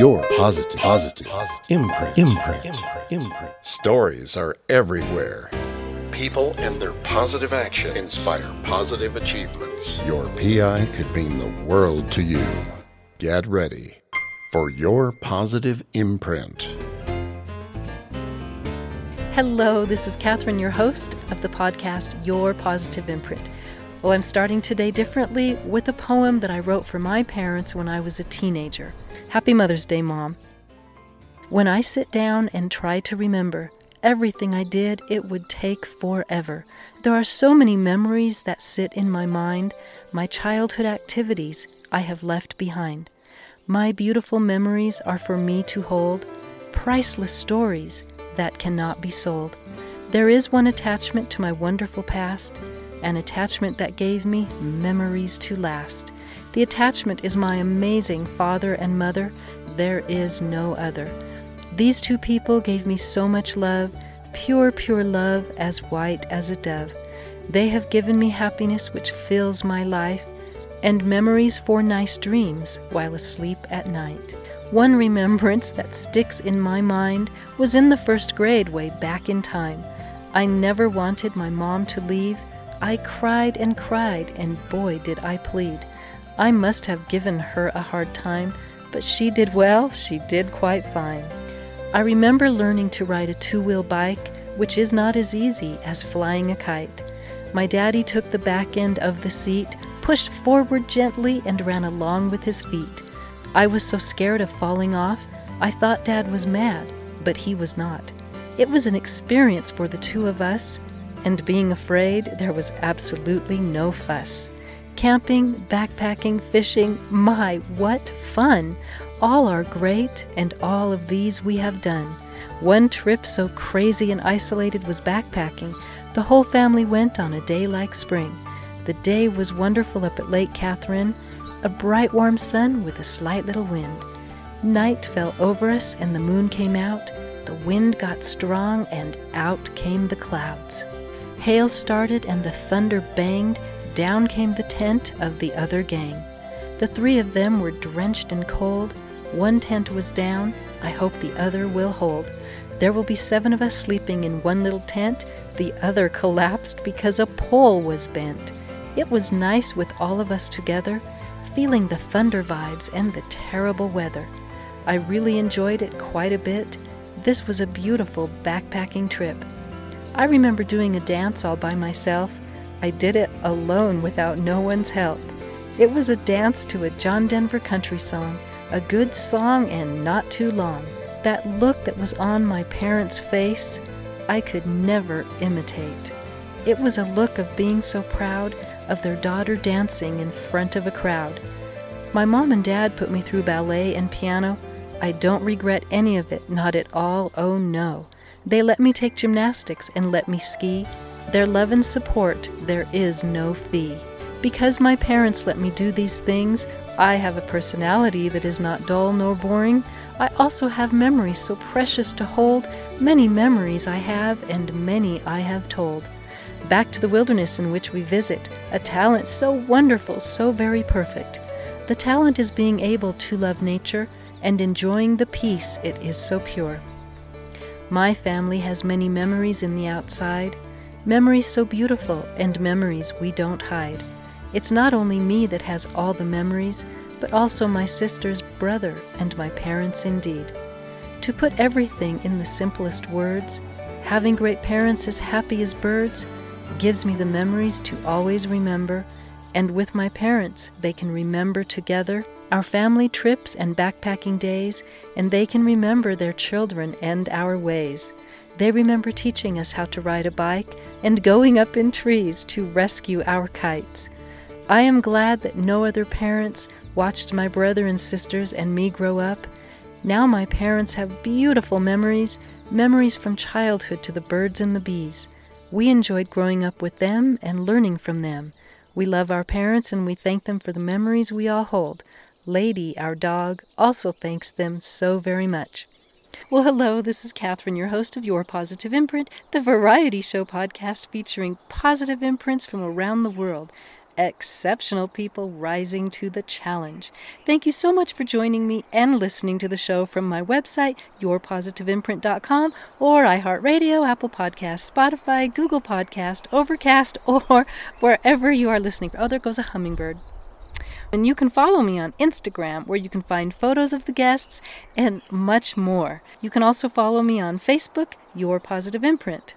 your positive, positive, positive imprint, imprint, imprint, imprint. Stories are everywhere. People and their positive action inspire positive achievements. Your PI could mean the world to you. Get ready for your positive imprint. Hello, this is Catherine, your host of the podcast Your Positive Imprint. Well, I'm starting today differently with a poem that I wrote for my parents when I was a teenager. Happy Mother's Day, Mom. When I sit down and try to remember everything I did, it would take forever. There are so many memories that sit in my mind, my childhood activities I have left behind. My beautiful memories are for me to hold, priceless stories that cannot be sold. There is one attachment to my wonderful past an attachment that gave me memories to last. The attachment is my amazing father and mother. There is no other. These two people gave me so much love, pure, pure love, as white as a dove. They have given me happiness which fills my life, and memories for nice dreams while asleep at night. One remembrance that sticks in my mind was in the first grade way back in time. I never wanted my mom to leave, I cried and cried, and boy, did I plead. I must have given her a hard time, but she did well, she did quite fine. I remember learning to ride a two wheel bike, which is not as easy as flying a kite. My daddy took the back end of the seat, pushed forward gently, and ran along with his feet. I was so scared of falling off, I thought Dad was mad, but he was not. It was an experience for the two of us, and being afraid, there was absolutely no fuss. Camping, backpacking, fishing, my, what fun! All are great, and all of these we have done. One trip so crazy and isolated was backpacking. The whole family went on a day like spring. The day was wonderful up at Lake Catherine, a bright warm sun with a slight little wind. Night fell over us and the moon came out. The wind got strong and out came the clouds. Hail started and the thunder banged. Down came the tent of the other gang. The three of them were drenched and cold. One tent was down. I hope the other will hold. There will be seven of us sleeping in one little tent. The other collapsed because a pole was bent. It was nice with all of us together, feeling the thunder vibes and the terrible weather. I really enjoyed it quite a bit. This was a beautiful backpacking trip. I remember doing a dance all by myself. I did it alone without no one's help. It was a dance to a John Denver country song, a good song and not too long. That look that was on my parents' face, I could never imitate. It was a look of being so proud of their daughter dancing in front of a crowd. My mom and dad put me through ballet and piano. I don't regret any of it, not at all, oh no. They let me take gymnastics and let me ski. Their love and support, there is no fee. Because my parents let me do these things, I have a personality that is not dull nor boring. I also have memories so precious to hold. Many memories I have, and many I have told. Back to the wilderness in which we visit, a talent so wonderful, so very perfect. The talent is being able to love nature and enjoying the peace it is so pure. My family has many memories in the outside, memories so beautiful and memories we don't hide. It's not only me that has all the memories, but also my sister's brother and my parents indeed. To put everything in the simplest words, having great parents as happy as birds gives me the memories to always remember, and with my parents they can remember together our family trips and backpacking days, and they can remember their children and our ways. They remember teaching us how to ride a bike and going up in trees to rescue our kites. I am glad that no other parents watched my brother and sisters and me grow up. Now my parents have beautiful memories, memories from childhood to the birds and the bees. We enjoyed growing up with them and learning from them. We love our parents and we thank them for the memories we all hold. Lady, our dog, also thanks them so very much. Well, hello, this is Catherine, your host of Your Positive Imprint, the variety show podcast featuring positive imprints from around the world. exceptional people rising to the challenge. Thank you so much for joining me and listening to the show from my website, yourpositiveimprint.com, or iHeartRadio, Apple Podcast, Spotify, Google Podcast, Overcast, or wherever you are listening. Oh, there goes a hummingbird. And you can follow me on Instagram, where you can find photos of the guests and much more. You can also follow me on Facebook, Your Positive Imprint.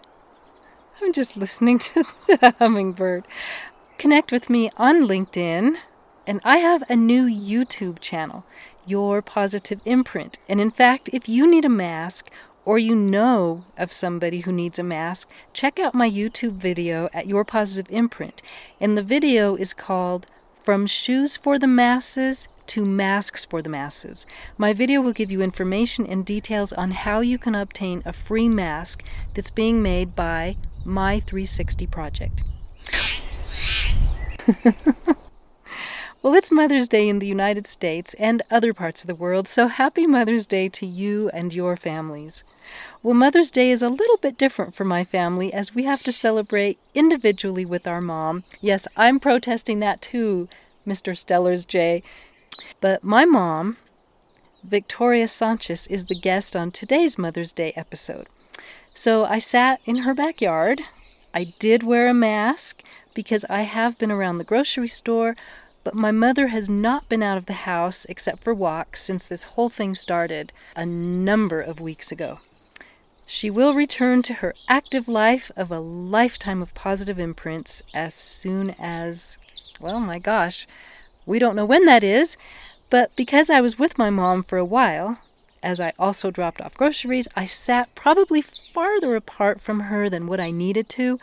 I'm just listening to the hummingbird. Connect with me on LinkedIn, and I have a new YouTube channel, Your Positive Imprint. And in fact, if you need a mask or you know of somebody who needs a mask, check out my YouTube video at Your Positive Imprint. And the video is called From Shoes for the Masses to Masks for the Masses. My video will give you information and details on how you can obtain a free mask that's being made by My 360 Project. well, it's Mother's Day in the United States and other parts of the world, so happy Mother's Day to you and your families. Well, Mother's Day is a little bit different for my family as we have to celebrate individually with our mom. Yes, I'm protesting that too, Mr. Steller's Jay. But my mom, Victoria Sanchez, is the guest on today's Mother's Day episode. So I sat in her backyard. I did wear a mask because I have been around the grocery store, but my mother has not been out of the house except for walks since this whole thing started a number of weeks ago. She will return to her active life of a lifetime of positive imprints as soon as, well, my gosh, we don't know when that is, but because I was with my mom for a while, as I also dropped off groceries, I sat probably farther apart from her than what I needed to,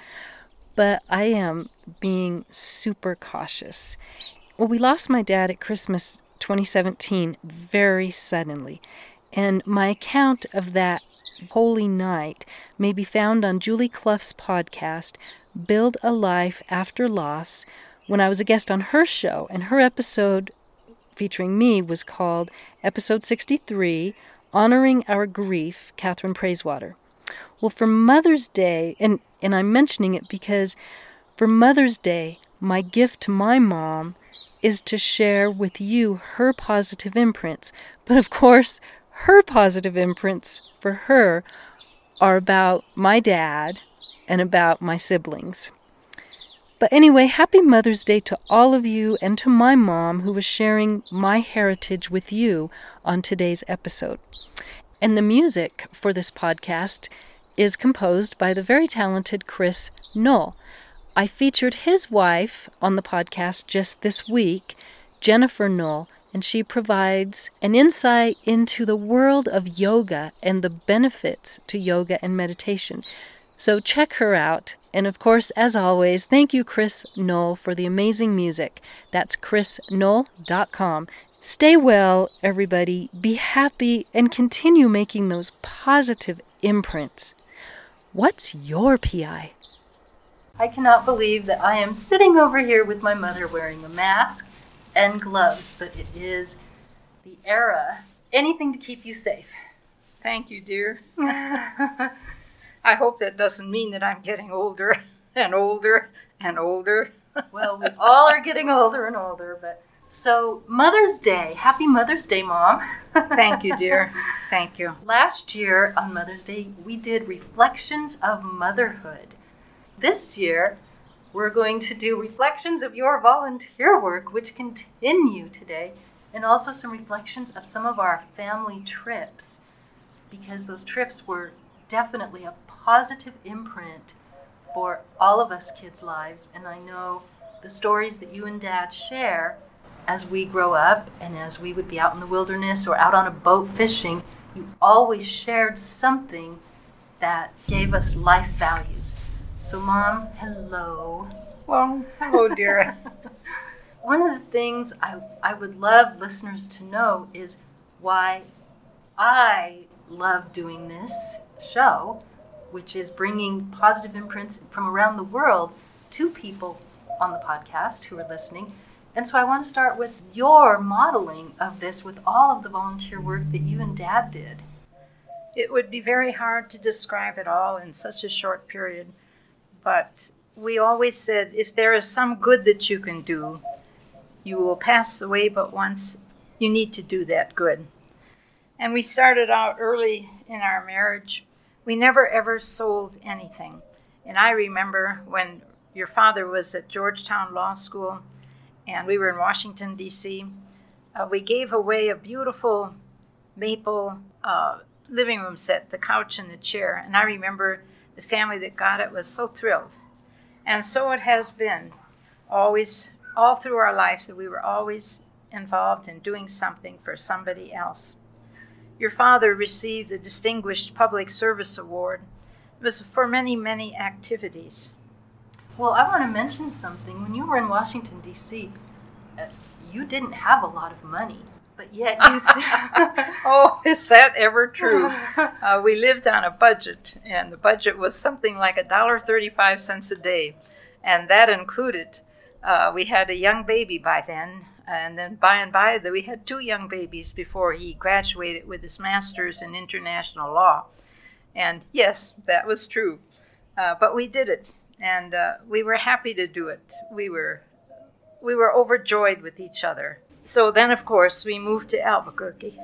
but I am being super cautious. Well, we lost my dad at Christmas 2017 very suddenly, and my account of that holy night may be found on Julie Clough's podcast, Build a Life After Loss, when I was a guest on her show, and her episode featuring me was called Episode 63 Honoring Our Grief, Catherine Praisewater. Well, for Mother's Day, and, and I'm mentioning it because for Mother's Day, my gift to my mom is to share with you her positive imprints. But of course, her positive imprints for her are about my dad and about my siblings. But anyway, happy Mother's Day to all of you and to my mom who was sharing my heritage with you on today's episode. And the music for this podcast is composed by the very talented Chris Knoll. I featured his wife on the podcast just this week, Jennifer Knoll, and she provides an insight into the world of yoga and the benefits to yoga and meditation. So check her out and of course, as always, thank you, Chris Knoll, for the amazing music. That's chrisknoll.com. Stay well, everybody. Be happy and continue making those positive imprints. What's your PI? I cannot believe that I am sitting over here with my mother wearing a mask and gloves, but it is the era. Anything to keep you safe. Thank you, dear. I hope that doesn't mean that I'm getting older and older and older. well, we all are getting older and older, but so Mother's Day. Happy Mother's Day, Mom. Thank you, dear. Thank you. Last year on Mother's Day, we did Reflections of Motherhood. This year, we're going to do reflections of your volunteer work, which continue today, and also some reflections of some of our family trips, because those trips were definitely a positive imprint for all of us kids' lives. And I know the stories that you and dad share as we grow up and as we would be out in the wilderness or out on a boat fishing, you always shared something that gave us life values. So, Mom, hello. Well, hello, dear. One of the things I, I would love listeners to know is why I love doing this show which is bringing positive imprints from around the world to people on the podcast who are listening. And so I want to start with your modeling of this with all of the volunteer work that you and Dad did. It would be very hard to describe it all in such a short period, but we always said if there is some good that you can do, you will pass away but once. You need to do that good. And we started out early in our marriage. We never ever sold anything. And I remember when your father was at Georgetown Law School and we were in Washington, D.C., uh, we gave away a beautiful maple uh, living room set, the couch and the chair. And I remember the family that got it was so thrilled. And so it has been always, all through our life, that we were always involved in doing something for somebody else. Your father received the Distinguished Public Service Award. It was for many, many activities. Well, I want to mention something. When you were in Washington, D.C., uh, you didn't have a lot of money, but yet you. oh, is that ever true? Uh, we lived on a budget, and the budget was something like a dollar thirty-five cents a day, and that included. Uh, we had a young baby by then, and then by and by we had two young babies before he graduated with his master's in international law. And yes, that was true. Uh, but we did it, and uh, we were happy to do it. We were we were overjoyed with each other. So then, of course, we moved to Albuquerque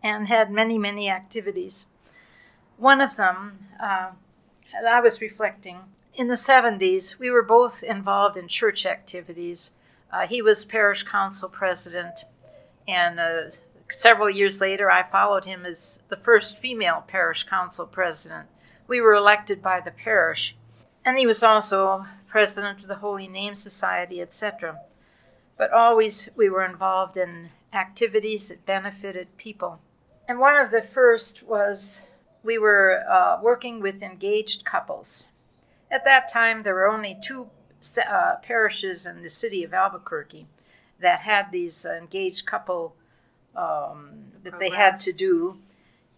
and had many, many activities. One of them, uh, I was reflecting, in the 70s, we were both involved in church activities. Uh, he was parish council president, and uh, several years later, I followed him as the first female parish council president. We were elected by the parish, and he was also president of the Holy Name Society, etc but always we were involved in activities that benefited people. And one of the first was we were uh, working with engaged couples. At that time, there were only two uh, parishes in the city of Albuquerque that had these uh, engaged couple um, that they had to do,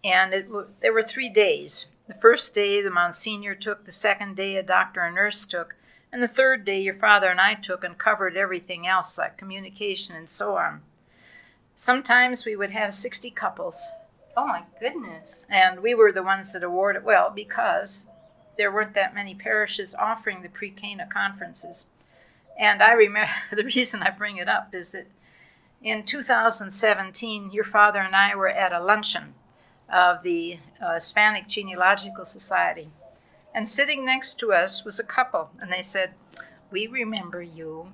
and it w- there were three days. The first day, the Monsignor took. The second day, a doctor and nurse took. And the third day, your father and I took and covered everything else, like communication and so on. Sometimes we would have 60 couples. Oh my goodness. And we were the ones that awarded, well, because there weren't that many parishes offering the pre Cana conferences. And I remember the reason I bring it up is that in 2017, your father and I were at a luncheon of the uh, Hispanic Genealogical Society. And sitting next to us was a couple, and they said, We remember you.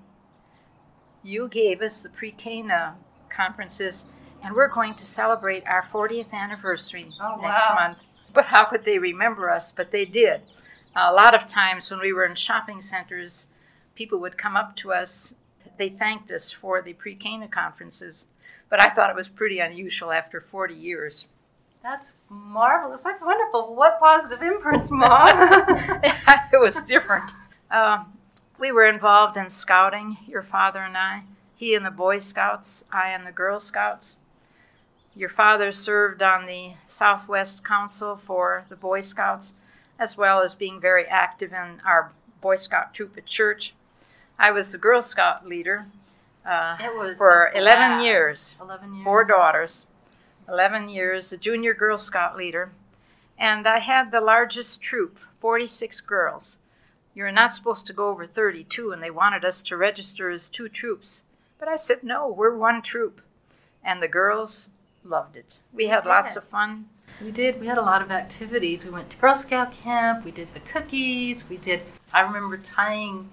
You gave us the pre Cana conferences, and we're going to celebrate our 40th anniversary oh, next wow. month. But how could they remember us? But they did. A lot of times when we were in shopping centers, people would come up to us. They thanked us for the pre Cana conferences. But I thought it was pretty unusual after 40 years. That's marvelous. That's wonderful. What positive imprints, Mom? it was different. Uh, we were involved in scouting, your father and I. He in the Boy Scouts, I in the Girl Scouts. Your father served on the Southwest Council for the Boy Scouts, as well as being very active in our Boy Scout troop at church. I was the Girl Scout leader uh, for 11 years, 11 years. Four daughters. 11 years, a junior Girl Scout leader, and I had the largest troop, 46 girls. You're not supposed to go over 32, and they wanted us to register as two troops. But I said, no, we're one troop. And the girls loved it. We had lots of fun. We did. We had a lot of activities. We went to Girl Scout camp. We did the cookies. We did, I remember tying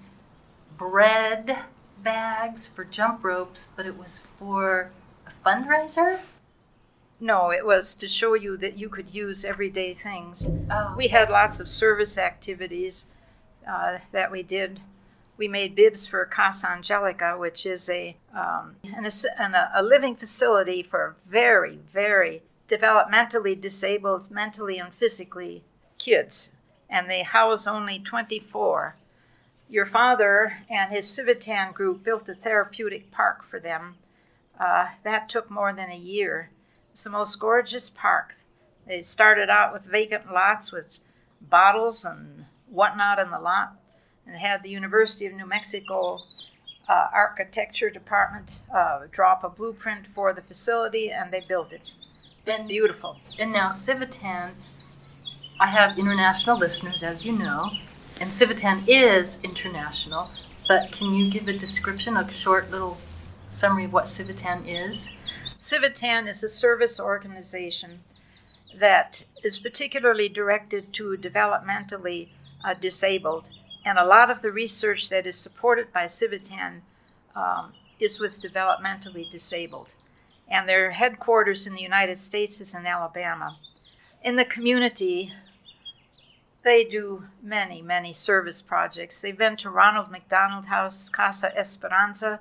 bread bags for jump ropes, but it was for a fundraiser. No, it was to show you that you could use everyday things. Oh. We had lots of service activities uh, that we did. We made bibs for Casa Angelica, which is a, um, an, an, a living facility for very, very developmentally disabled, mentally and physically kids. And they house only 24. Your father and his Civitan group built a therapeutic park for them. Uh, that took more than a year it's the most gorgeous park. They started out with vacant lots with bottles and whatnot in the lot, and had the University of New Mexico uh, architecture department uh, draw up a blueprint for the facility, and they built it. It's And- beautiful. And now Civitan, I have international listeners, as you know, And Civitan is international, but can you give a description, a short little summary of what Civitan is? Civitan is a service organization that is particularly directed to developmentally uh, disabled. And a lot of the research that is supported by Civitan um, is with developmentally disabled. And their headquarters in the United States is in Alabama. In the community, they do many, many service projects. They've been to Ronald McDonald House, Casa Esperanza,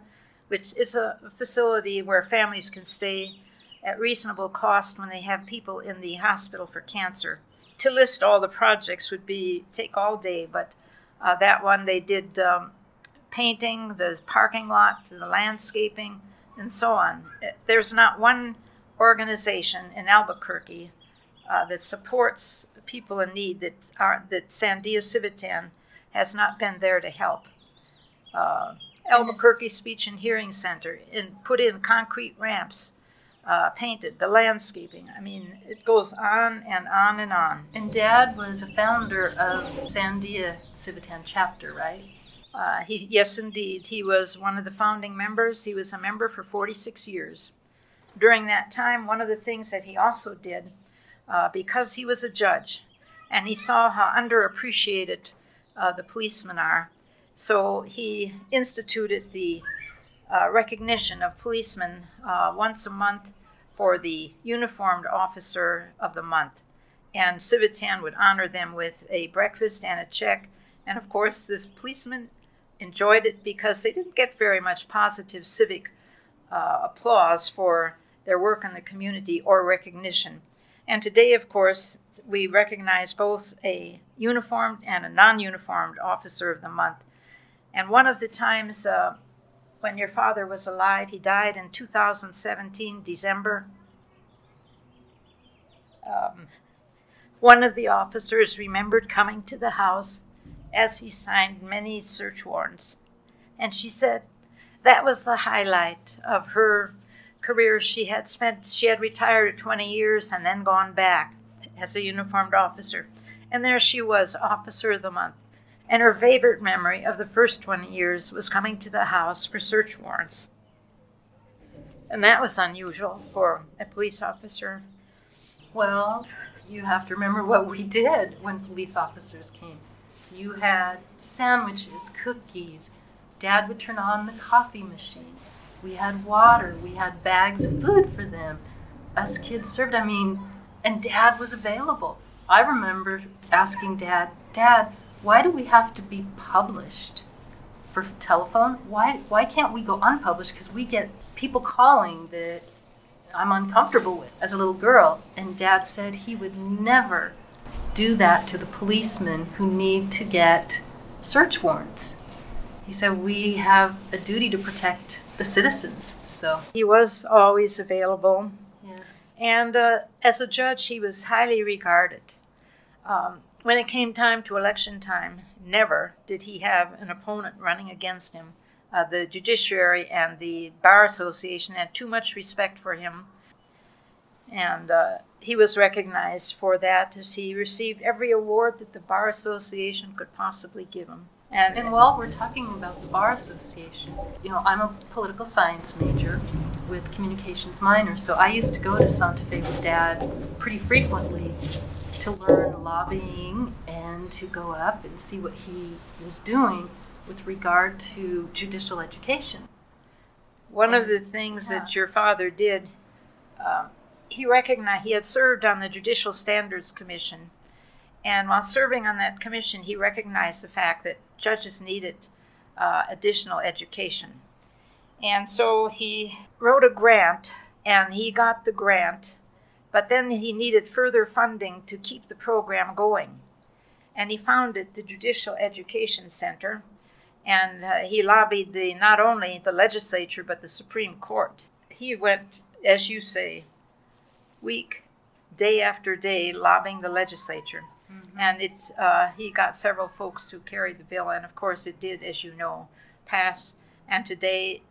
which is a facility where families can stay at reasonable cost when they have people in the hospital for cancer. To list all the projects would be take all day, but uh, that one they did um, painting, the parking lot, the landscaping, and so on. Uh, there's not one organization in Albuquerque uh, that supports people in need that are that Sandia Civitan has not been there to help. Uh, Albuquerque Speech and Hearing Center and put in concrete ramps, uh, painted the landscaping. I mean, it goes on and on and on. And Dad was a founder of Sandia Civitan chapter, right? Uh, he, yes, indeed. He was one of the founding members. He was a member for 46 years. During that time, one of the things that he also did, uh, because he was a judge and he saw how underappreciated uh, the policemen are, so he instituted the uh, recognition of policemen uh, once a month for the uniformed officer of the month. And Civitan would honor them with a breakfast and a check. And of course, this policeman enjoyed it because they didn't get very much positive civic uh, applause for their work in the community or recognition. And today, of course, we recognize both a uniformed and a non uniformed officer of the month. And one of the times uh, when your father was alive, he died in 2017, December. Um, one of the officers remembered coming to the house as he signed many search warrants. And she said that was the highlight of her career. She had spent, she had retired at 20 years and then gone back as a uniformed officer. And there she was, Officer of the Month and her favorite memory of the first 20 years was coming to the house for search warrants. And that was unusual for a police officer. Well, you have to remember what we did when police officers came. You had sandwiches, cookies. Dad would turn on the coffee machine. We had water. We had bags of food for them. Us kids served. I mean, and Dad was available. I remember asking Dad, Dad, why do we have to be published for telephone? Why why can't we go unpublished? Because we get people calling that I'm uncomfortable with as a little girl. And Dad said he would never do that to the policemen who need to get search warrants. He said we have a duty to protect the citizens. So he was always available. Yes. And uh, as a judge, he was highly regarded. Um, when it came time to election time, never did he have an opponent running against him. Uh, the judiciary and the Bar Association had too much respect for him, and uh, he was recognized for that as he received every award that the Bar Association could possibly give him. And, and while we're talking about the Bar Association, you know, I'm a political science major with communications minor, so I used to go to Santa Fe with Dad pretty frequently to learn lobbying and to go up and see what he was doing with regard to judicial education. One and, of the things yeah. that your father did, uh, he recognized he had served on the Judicial Standards Commission, and while serving on that commission, he recognized the fact that judges needed uh, additional education. And so he wrote a grant, and he got the grant but then he needed further funding to keep the program going. And he founded the Judicial Education Center, and uh, he lobbied the not only the legislature but the Supreme Court. He went, as you say, week, day after day, lobbying the legislature. Mm-hmm. And it, uh, he got several folks to carry the bill, and of course it did, as you know, pass. And today,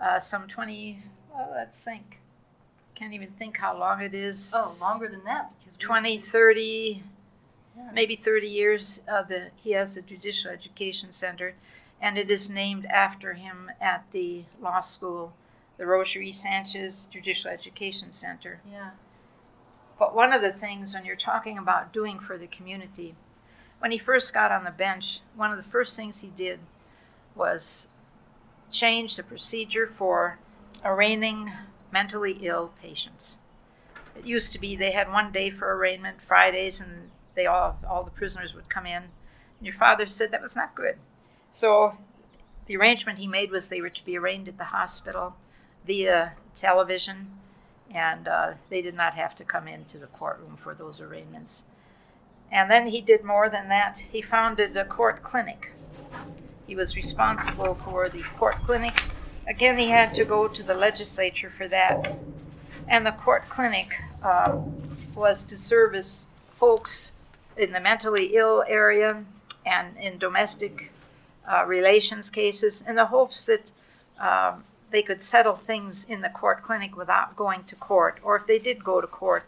uh, some 20, well, let's think, can't even think how long it is. Oh, longer than that. Because 20, 30, maybe 30 years. Uh, the, he has the Judicial Education Center, and it is named after him at the law school, the Rozier Sanchez Judicial Education Center. Yeah. But one of the things when you're talking about doing for the community, when he first got on the bench, one of the first things he did was change the procedure for arraigning mentally ill patients. It used to be they had one day for arraignment, Fridays, and they all all the prisoners would come in. And your father said that was not good. So the arrangement he made was they were to be arraigned at the hospital via television, and uh, they did not have to come into the courtroom for those arraignments. And then he did more than that. He founded a court clinic. He was responsible for the court clinic. Again, he had to go to the legislature for that. And the court clinic uh, was to service folks in the mentally ill area and in domestic uh, relations cases in the hopes that um, they could settle things in the court clinic without going to court, or if they did go to court,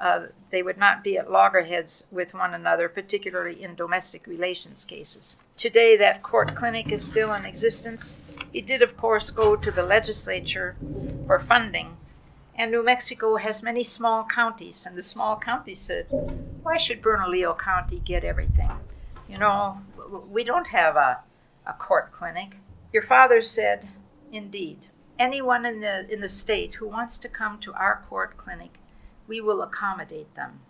uh, they would not be at loggerheads with one another, particularly in domestic relations cases. Today, that court clinic is still in existence. It did, of course, go to the legislature for funding, and New Mexico has many small counties, and the small counties said, Why should Bernalillo County get everything? You know, we don't have a, a court clinic. Your father said, Indeed, anyone in the, in the state who wants to come to our court clinic, we will accommodate them.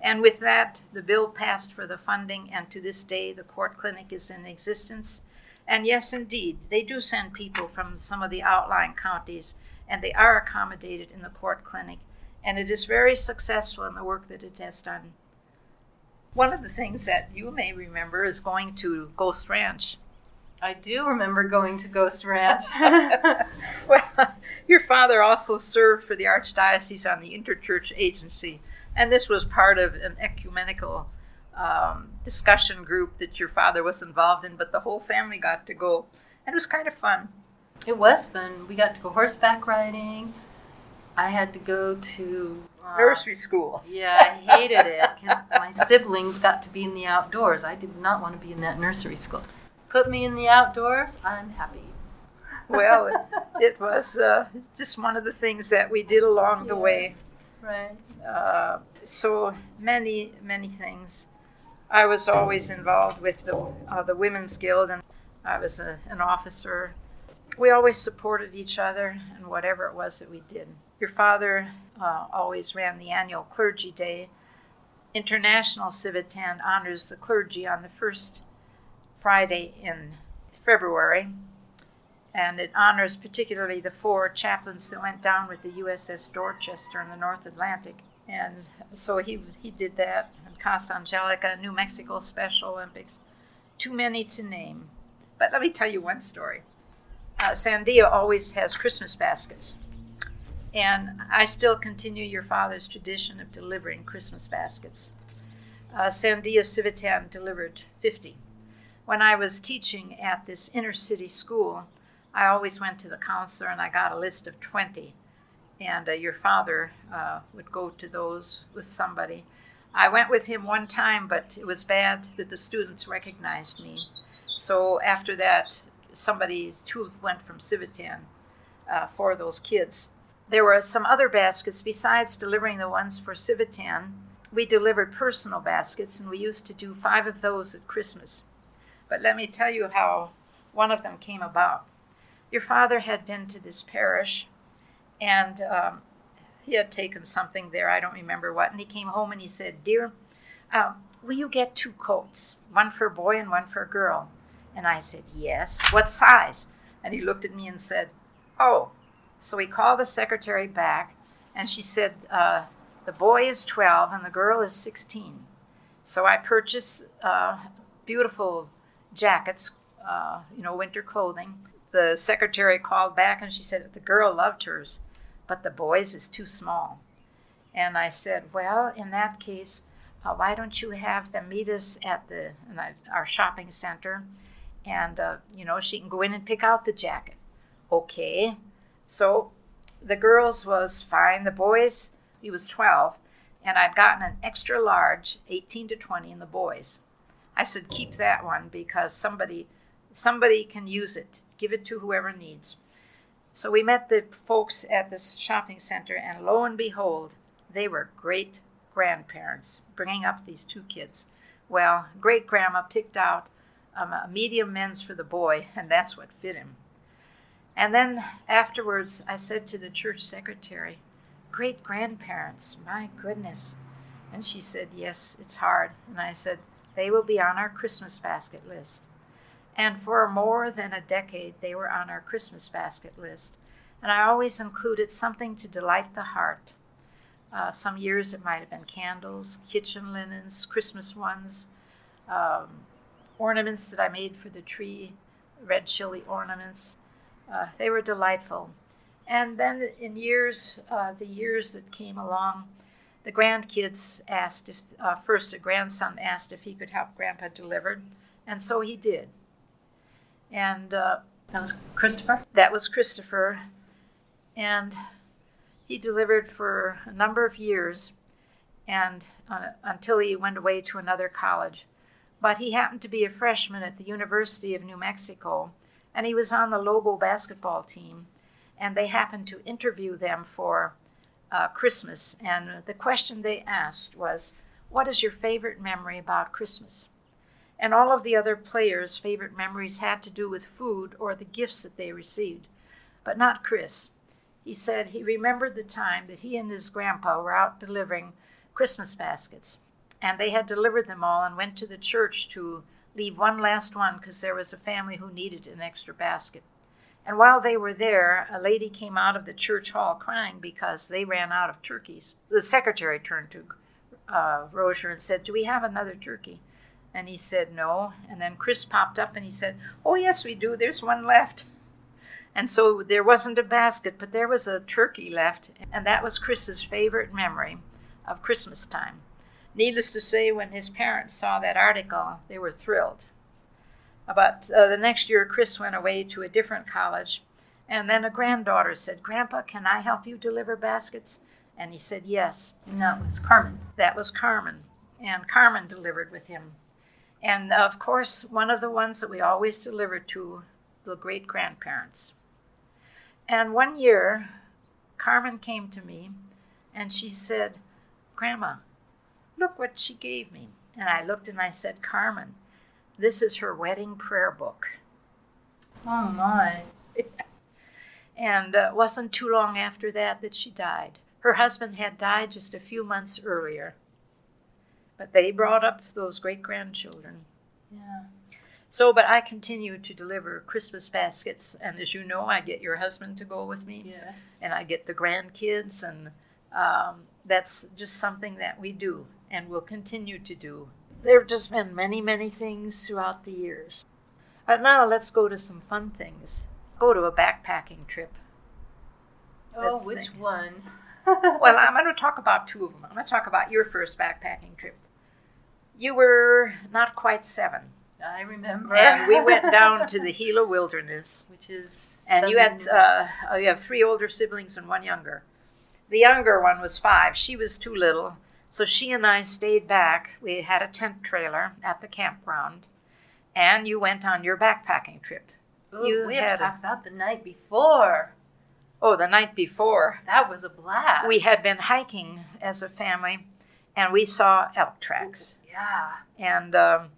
And with that, the bill passed for the funding, and to this day, the court clinic is in existence. And yes, indeed, they do send people from some of the outlying counties and they are accommodated in the court clinic, and it is very successful in the work that it has done. One of the things that you may remember is going to Ghost Ranch. I do remember going to Ghost Ranch. well, your father also served for the Archdiocese on the Interchurch Agency, and this was part of an ecumenical um, discussion group that your father was involved in, but the whole family got to go, and it was kind of fun. It was fun. We got to go horseback riding. I had to go to uh, nursery school. Yeah, I hated it because my siblings got to be in the outdoors. I did not want to be in that nursery school. Put me in the outdoors, I'm happy. well, it, it was uh, just one of the things that we did along yeah. the way. Right. Uh, so many, many things. I was always involved with the uh, the Women's Guild, and I was a, an officer we always supported each other and whatever it was that we did. Your father uh, always ran the annual Clergy Day. International Civitan honors the clergy on the first Friday in February, and it honors particularly the four chaplains that went down with the USS Dorchester in the North Atlantic. And so he, he did that, Casa Angelica, New Mexico Special Olympics. Too many to name. But let me tell you one story uh, Sandia always has Christmas baskets. And I still continue your father's tradition of delivering Christmas baskets. Uh, Sandia Civitan delivered 50. When I was teaching at this inner city school, I always went to the counselor and I got a list of 20. And uh, your father uh, would go to those with somebody. I went with him one time, but it was bad that the students recognized me. So after that, somebody, two went from Civitan uh, for those kids. There were some other baskets besides delivering the ones for Civitan. We delivered personal baskets, and we used to do five of those at Christmas. But let me tell you how one of them came about. Your father had been to this parish, and um, he had taken something there, I don't remember what, and he came home and he said, Dear, uh, will you get two coats, one for a boy and one for a girl? And I said, Yes. What size? And he looked at me and said, Oh. So he called the secretary back, and she said, uh, The boy is 12 and the girl is 16. So I purchased uh, beautiful jackets, uh, you know, winter clothing. The secretary called back and she said the girl loved hers, but the boy's is too small. And I said, Well, in that case, uh, why don't you have them meet us at the our shopping center and uh, you know she can go in and pick out the jacket okay so the girls was fine the boys he was 12 and I'd gotten an extra large, 18 to 20 in the boys. I said, keep that one because somebody, somebody can use it. Give it to whoever needs. So we met the folks at this shopping center, and lo and behold, they were great grandparents bringing up these two kids. Well, great grandma picked out um, a medium men's for the boy, and that's what fit him. And then afterwards, I said to the church secretary, Great grandparents, my goodness. And she said, Yes, it's hard. And I said, They will be on our Christmas basket list. And for more than a decade, they were on our Christmas basket list. And I always included something to delight the heart. Uh, some years it might have been candles, kitchen linens, Christmas ones, um, ornaments that I made for the tree, red chili ornaments. Uh, they were delightful. And then in years, uh, the years that came along, the grandkids asked if, uh, first a grandson asked if he could help Grandpa deliver, and so he did. And uh, that was Christopher? That was Christopher. And he delivered for a number of years and uh, until he went away to another college. But he happened to be a freshman at the University of New Mexico, and he was on the Lobo basketball team. And they happened to interview them for uh, Christmas. And the question they asked was, What is your favorite memory about Christmas? And all of the other players' favorite memories had to do with food or the gifts that they received, but not Chris. He said he remembered the time that he and his grandpa were out delivering Christmas baskets and they had delivered them all and went to the church to leave one last one because there was a family who needed an extra basket. And while they were there, a lady came out of the church hall crying because they ran out of turkeys. The secretary turned to uh, Rozier and said, Do we have another turkey? And he said, No. And then Chris popped up and he said, Oh, yes, we do. There's one left. And so there wasn't a basket, but there was a turkey left. And that was Chris's favorite memory of Christmas time. Needless to say, when his parents saw that article, they were thrilled. But uh, the next year, Chris went away to a different college, and then a granddaughter said, Grandpa, can I help you deliver baskets? And he said, Yes. And that was Carmen. That was Carmen. And Carmen delivered with him. And of course, one of the ones that we always delivered to the great grandparents. And one year, Carmen came to me and she said, Grandma, Look what she gave me. And I looked and I said, Carmen, this is her wedding prayer book. Oh my. and uh, it wasn't too long after that that she died. Her husband had died just a few months earlier. But they brought up those great grandchildren. Yeah. So, but I continue to deliver Christmas baskets, and as you know, I get your husband to go with me. Yes. And I get the grandkids, and um, that's just something that we do and will continue to do. There have just been many, many things throughout the years. But now let's go to some fun things. Go to a backpacking trip. Oh, let's which think. one? well, I'm going to talk about two of them. I'm going to talk about your first backpacking trip. You were not quite seven. I remember. And we went down to the Gila Wilderness, which is. And you had uh, you have three older siblings and one younger. The younger one was five. She was too little, so she and I stayed back. We had a tent trailer at the campground, and you went on your backpacking trip. Ooh, you we had to talk a, about the night before. Oh, the night before. That was a blast. We had been hiking as a family, and we saw elk tracks. Ooh, yeah. And um,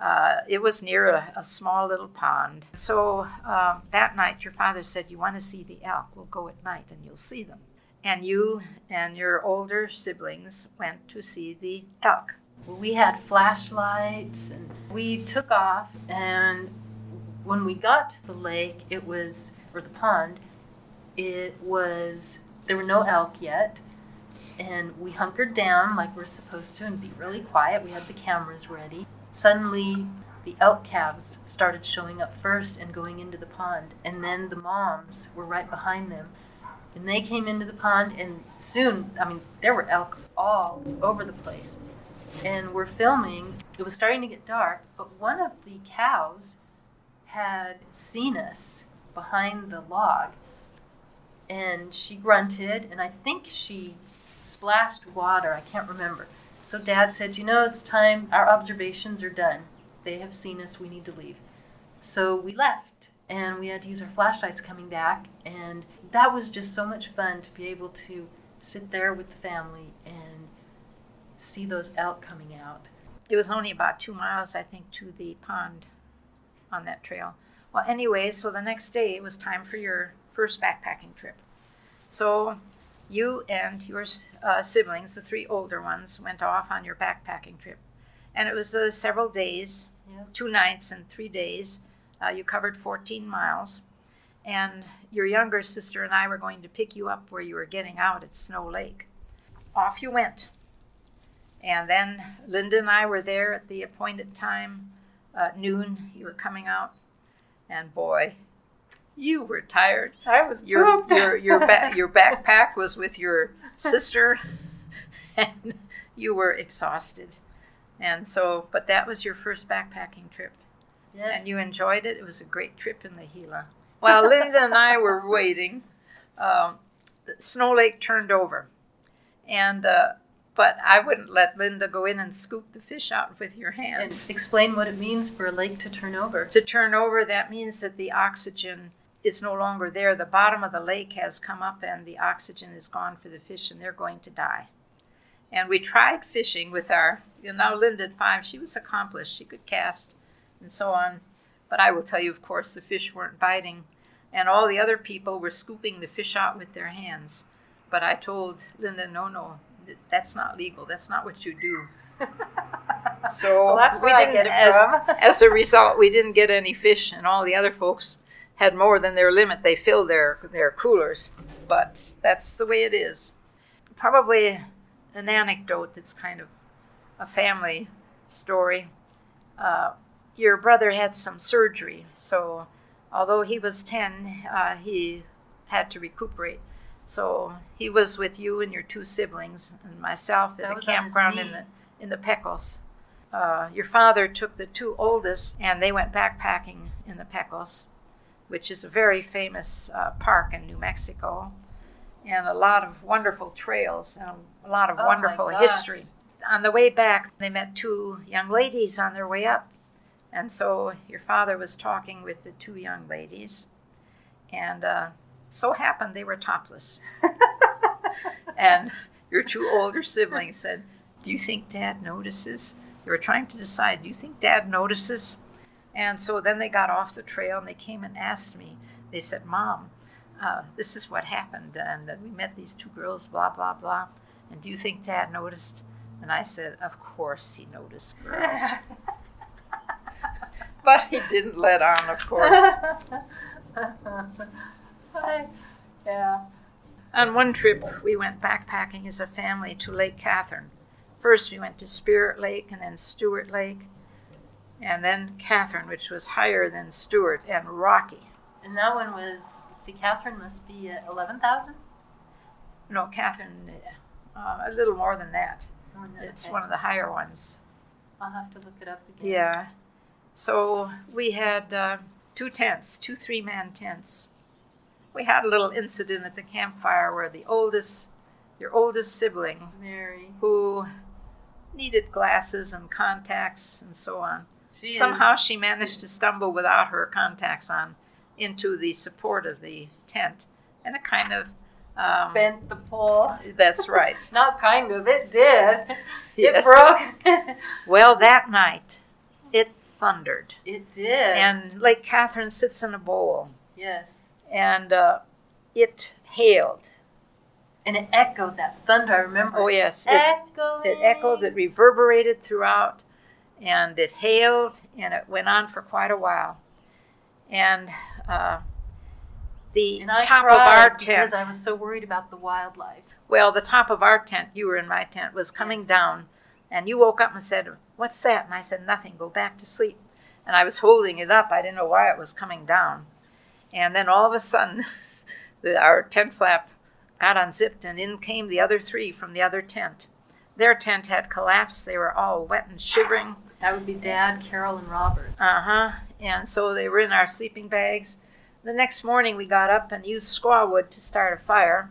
uh, it was near a, a, small little pond. So um, that night, your father said, You want to see the elk? We'll go at night and you'll see them and you and your older siblings went to see the elk. We had flashlights and we took off and when we got to the lake it was or the pond it was there were no elk yet and we hunkered down like we're supposed to and be really quiet. We had the cameras ready. Suddenly the elk calves started showing up first and going into the pond and then the moms were right behind them and they came into the pond, and soon, I mean, there were elk all over the place. And we're filming. It was starting to get dark, but one of the cows had seen us behind the log. And she grunted, and I think she splashed water. I can't remember. So Dad said, You know, it's time. Our observations are done. They have seen us. We need to leave. So we left and we had to use our flashlights coming back. And that was just so much fun to be able to sit there with the family and see those elk coming out. It was only about two miles, I think, to the pond on that trail. Well, anyway, so the next day it was time for your first backpacking trip. So you and your uh, siblings, the three older ones, went off on your backpacking trip. And it was uh, several days, Yeah. two nights and three days. Uh, you covered 14 miles. And your younger sister and I were going to pick you up where you were getting out at Snow Lake. Off you went. And then Linda and I were there at the appointed time, uh, noon. You were coming out. And boy, you were tired. I was Your pooped. your your ba- your backpack was with your sister, and you were exhausted. And so, but that was your first backpacking trip, yes. and you enjoyed it. It was a great trip in the Gila. While Linda and I were waiting, um, the Snow Lake turned over, and uh, but I wouldn't let Linda go in and scoop the fish out with your and hands. explain what it means for a lake to turn over. To turn over, that means that the oxygen is no longer there. The bottom of the lake has come up and the oxygen is gone for the fish and they're going to die. And we tried fishing with our, you know, now Linda at five, she was accomplished. She could cast and so on. But I will tell you, of course, the fish weren't biting. And all the other people were scooping the fish out with their hands. But I told Linda, no, no, that's not legal. That's not what you do. So Well, we didn't, as, as a result, we didn't get any fish, and all the other folks had more than their limit. They filled their their coolers, but that's the way it is. Probably an anecdote that's kind of a family story. Uh, your brother had some surgery, so although he was ten, uh, he had to recuperate. So he was with you and your two siblings and myself at a was on his campground in the in the Pecos. Uh, your father took the two oldest and they went backpacking in the Pecos, which is a very famous uh, park in New Mexico, and a lot of wonderful trails and a lot of Oh wonderful history. On the way back, they met two young ladies on their way up, and so your father was talking with the two young ladies, and uh, so happened they were topless. and your two older siblings said, Do you think dad notices? They were trying to decide, Do you think dad notices? And so then they got off the trail and they came and asked me. They said, Mom, uh, this is what happened. And uh, we met these two girls, blah, blah, blah. And do you think dad noticed? And I said, Of course he noticed, girls. but he didn't let on, of course. Hi. Yeah. On one trip, we went backpacking as a family to Lake Katherine. First, we went to Spirit Lake and then Stewart Lake, and then Katherine, which was higher than Stewart, and rocky. And that one was, see, Katherine must be at 11,000? No, Katherine, uh, a little more than that. It's one of the higher ones. I'll have to look it up again. Yeah. So we had uh, two tents, two three man tents. We had a little incident at the campfire where the oldest, your oldest sibling, Mary. who needed glasses and contacts and so on. She is- Somehow she managed to stumble without her contacts on into the support of the tent, and it kind of um, bent the pole. That's right. Not kind of, it did. Yes. It broke. Well, that night it thundered, it did. and Lake Katherine sits in a bowl, yes. and uh, it hailed. And it echoed that thunder, I remember. Oh yes, it, it echoed, it reverberated throughout, and it hailed, and it went on for quite a while. And uh, the And top of our tent. because I was so worried about the wildlife. well, the top of our tent, you were in my tent, was coming Yes. down, and you woke up and said, "What's that?" And I said, "Nothing. Go back to sleep." And I was holding it up. I didn't know why it was coming down. And then all of a sudden, the, our tent flap got unzipped, and in came the other three from the other tent. Their tent had collapsed. They were all wet and shivering. That would be Dad, Carol, and Robert. Uh huh. And so they were in our sleeping bags. The next morning, we got up and used squaw wood to start a fire.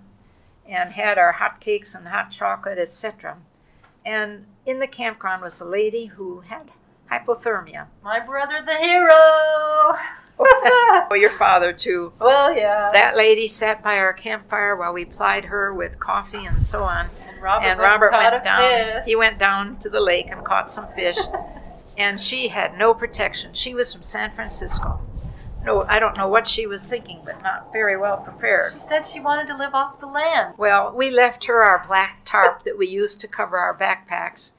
and had our hot cakes and hot chocolate, etc. And in the campground was a lady who had hypothermia. My brother, the hero. oh, your father too. Well, yeah. That lady sat by our campfire while we plied her with coffee and so on. and Robert, and went, Robert caught went down. fish. He went down to the lake and caught some fish. and she had no protection. She was from San Francisco. No, I don't know what she was thinking, but not very well prepared. She said she wanted to live off the land. Well, we left her our black tarp that we used to cover our backpacks,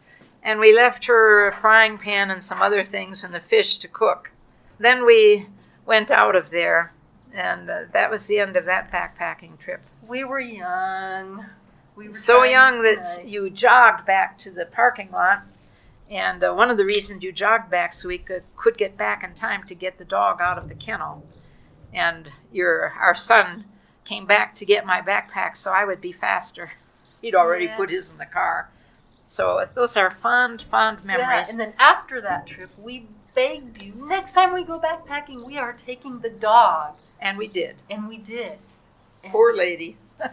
and we left her a frying pan and some other things and the fish to cook. Then we went out of there, and uh, that was the end of that backpacking trip. We were young. We were so young that nice. you jogged back to the parking lot. And uh, one of the reasons you jogged back so we could, could get back in time to get the dog out of the kennel. And your our son came back to get my backpack so I would be faster. He'd already Yeah. put his in the car. So uh, those are fond, fond memories. Yeah, and then after that trip, we begged you next time we go backpacking, we are taking the dog, and we did. and we did. And- Poor lady.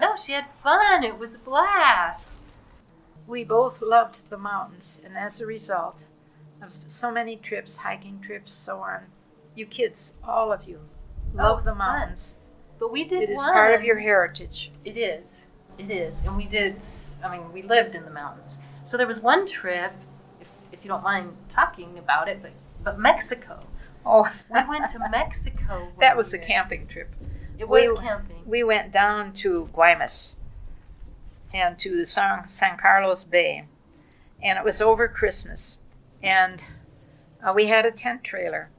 No, she had fun. It was a blast. We both loved the mountains, and as a result of so many trips, hiking trips, so on, you kids, all of you, Oh, love it's the fun. mountains. But we did It is one. part of your heritage. It is. It is. And we did, I mean, we lived in the mountains. So there was one trip, if, if you don't mind talking about it, but, but Mexico. Oh, We went to Mexico. that was a camping trip. It was we- camping. We went down to Guaymas and to the San, San Carlos Bay, and it was over Christmas. And uh, we had a tent trailer.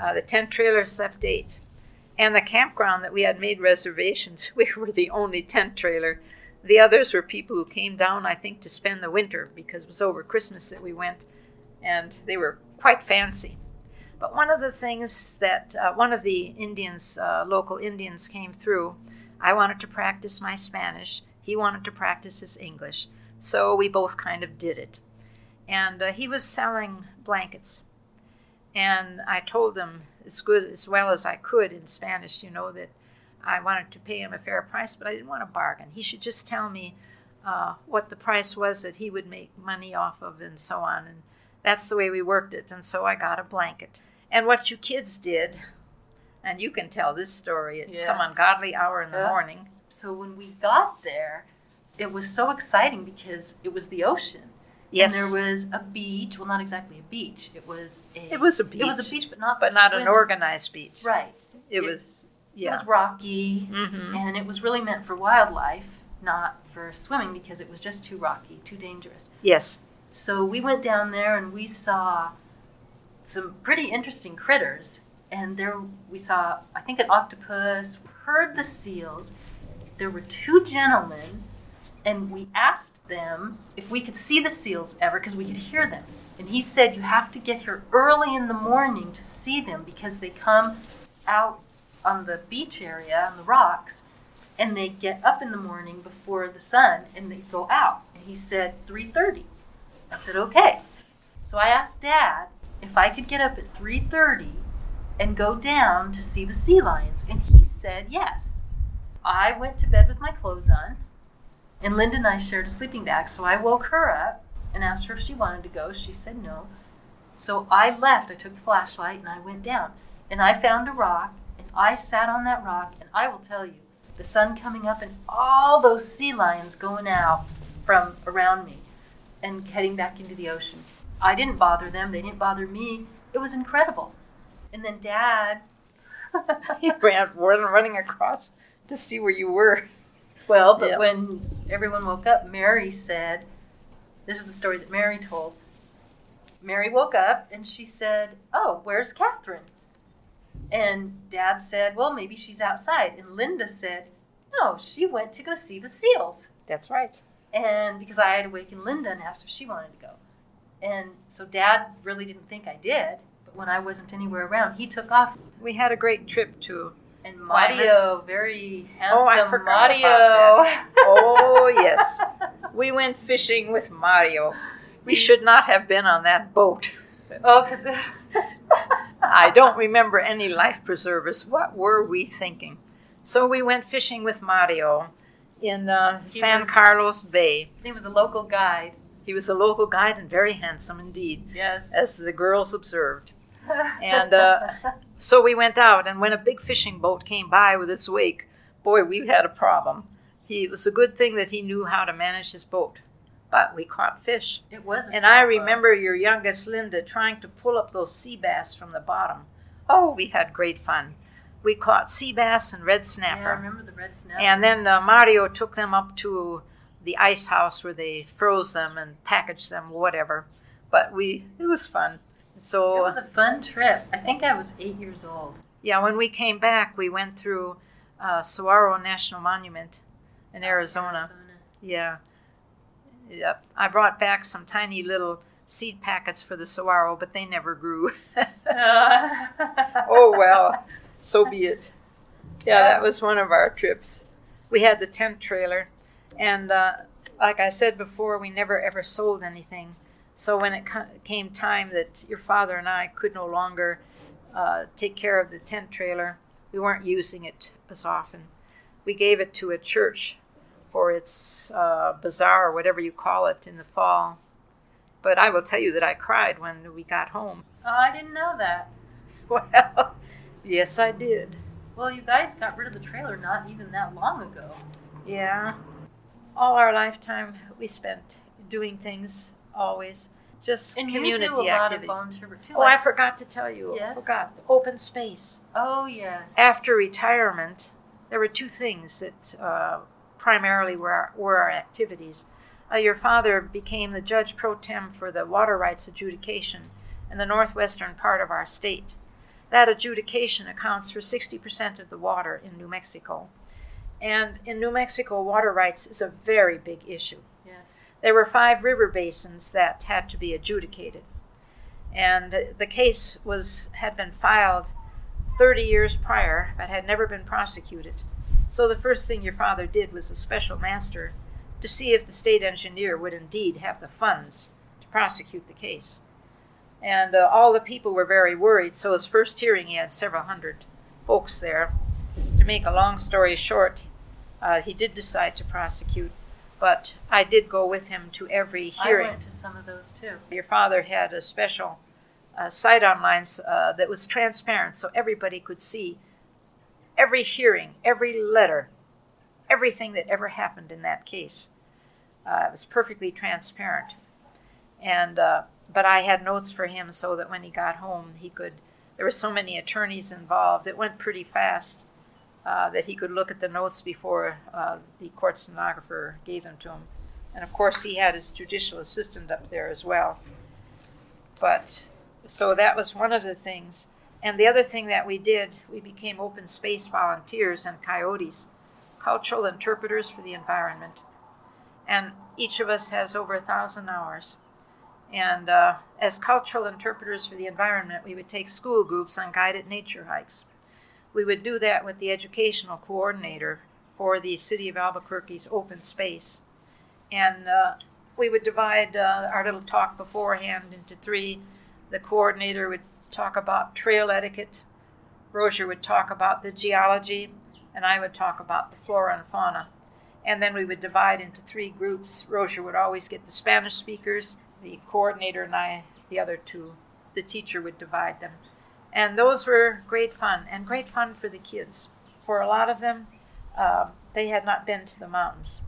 Uh, the tent trailer slept eight. And the campground that we had made reservations, we were the only tent trailer. The others were people who came down, I think, to spend the winter because it was over Christmas that we went, and they were quite fancy. But one of the things that uh, one of the Indians, uh, local Indians, came through, I wanted to practice my Spanish. He wanted to practice his English. So we both kind of did it. And uh, he was selling blankets. And I told him as good as well as I could in Spanish, you know, that I wanted to pay him a fair price, but I didn't want to bargain. He should just tell me uh, what the price was that he would make money off of and so on. And that's the way we worked it. And so I got a blanket. And what you kids did, and you can tell this story at some ungodly hour in the Yeah. morning. So when we got there, it was so exciting because it was the ocean. Yes, And there was a beach. Well, not exactly a beach. It was a. it was a beach, It was a beach, but not. but not an organized beach. Right. It, It- was, It was rocky, hmm and it was really meant for wildlife, not for swimming, because it was just too rocky, too dangerous. Yes. So we went down there and we saw some pretty interesting critters. And there we saw, I think, an octopus, heard the seals. There were two gentlemen, and we asked them if we could see the seals ever because we could hear them. And he said, You have to get here early in the morning to see them because they come out on the beach area, on the rocks, and they get up in the morning before the sun and they go out. And he said, 3.30. I said, okay. So I asked Dad if I could get up at 3.30 and go down to see the sea lions. And he said yes. I went to bed with my clothes on, and Linda and I shared a sleeping bag. So I woke her up and asked her if she wanted to go. She said no. So I left. I took the flashlight and I went down. And I found a rock, and I sat on that rock. And I will tell you, the sun coming up and all those sea lions going out from around me and heading back into the ocean. I didn't bother them, they didn't bother me. It was incredible. And then dad, he ran, ran running across to see where you were. well, but Yeah. when everyone woke up, Mary said, This is the story that Mary told. Mary woke up and she said, Oh, where's Catherine? And dad said, Well, maybe she's outside. And Linda said, No, she went to go see the seals. That's right. and because I had awakened Linda and asked if she wanted to go. And so Dad really didn't think I did, but when I wasn't anywhere around, he took off. We had a great trip too. And. Mario, very handsome Oh, I forgot Mario. about Oh, yes. We went fishing with Mario. We should not have been on that boat. oh, because I don't remember any life preservers. What were we thinking? So we went fishing with Mario, in uh, San was- Carlos Bay. He was a local guide. He was a local guide and very handsome indeed, Yes. as the girls observed. And uh, so we went out, and when a big fishing boat came by with its wake, boy, we had a problem. He, it was a good thing that he knew how to manage his boat, but we caught fish. it was. A And I small boat. remember your youngest Linda trying to pull up those sea bass from the bottom. Oh, we had great fun. We caught sea bass and red snapper. Yeah, I remember the red snapper. and then uh, Mario took them up to the ice house where they froze them and packaged them, whatever. But we, it was fun. So it was a fun trip. I think I was eight years old. yeah, when we came back, we went through uh, Saguaro National Monument in Arizona. Arizona. Yeah. Yep. I brought back some tiny little seed packets for the saguaro, but they never grew. oh well, so be it. Yeah, that was one of our trips. We had the tent trailer, and uh, like I said before, we never ever sold anything. So when it came time that your father and I could no longer uh, take care of the tent trailer, we weren't using it as often. We gave it to a church for its uh, bazaar or whatever you call it in the fall. But I will tell you that I cried when we got home. Oh, I didn't know that. Well, yes, I did. Well, you guys got rid of the trailer not even that long ago. Yeah. All our lifetime we spent doing things always just And community you do a lot activities. of volunteer too. oh, I forgot to tell you. Yes? I forgot. Open space. oh yes. After retirement, there were two things that uh, primarily were our, were our activities. Uh, your father became the judge pro tem for the water rights adjudication in the northwestern part of our state. That adjudication accounts for 60% of the water in New Mexico. And in New Mexico, water rights is a very big issue. There were five river basins that had to be adjudicated. And the case was had been filed 30 years prior, but had never been prosecuted. So the first thing your father did was a special master to see if the state engineer would indeed have the funds to prosecute the case. And uh, all the people were very worried, so his first hearing he had several hundred folks there. To make a long story short, uh, he did decide to prosecute, but I did go with him to every hearing. I went to some of those too. Your father had a special uh, site online uh, that was transparent, so everybody could see every hearing, every letter, everything that ever happened in that case. Uh, it was perfectly transparent, and uh, but I had notes for him so that when he got home, he could. There were so many attorneys involved; it went pretty fast. Uh, that he could look at the notes before uh, the court stenographer gave them to him. And of course, he had his judicial assistant up there as well. But so that was one of the things. And the other thing that we did, we became open space volunteers and coyotes, cultural interpreters for the environment. And each of us has over a thousand hours. And uh, as cultural interpreters for the environment, we would take school groups on guided nature hikes. We would do that with the educational coordinator for the City of Albuquerque's open space. And uh, we would divide uh, our little talk beforehand into three. The coordinator would talk about trail etiquette, Rozier would talk about the geology, and I would talk about the flora and fauna. And then we would divide into three groups. Rozier would always get the Spanish speakers, the coordinator and I, the other two. The teacher would divide them. And those were great fun, and great fun for the kids. For a lot of them, uh, they had not been to the mountains.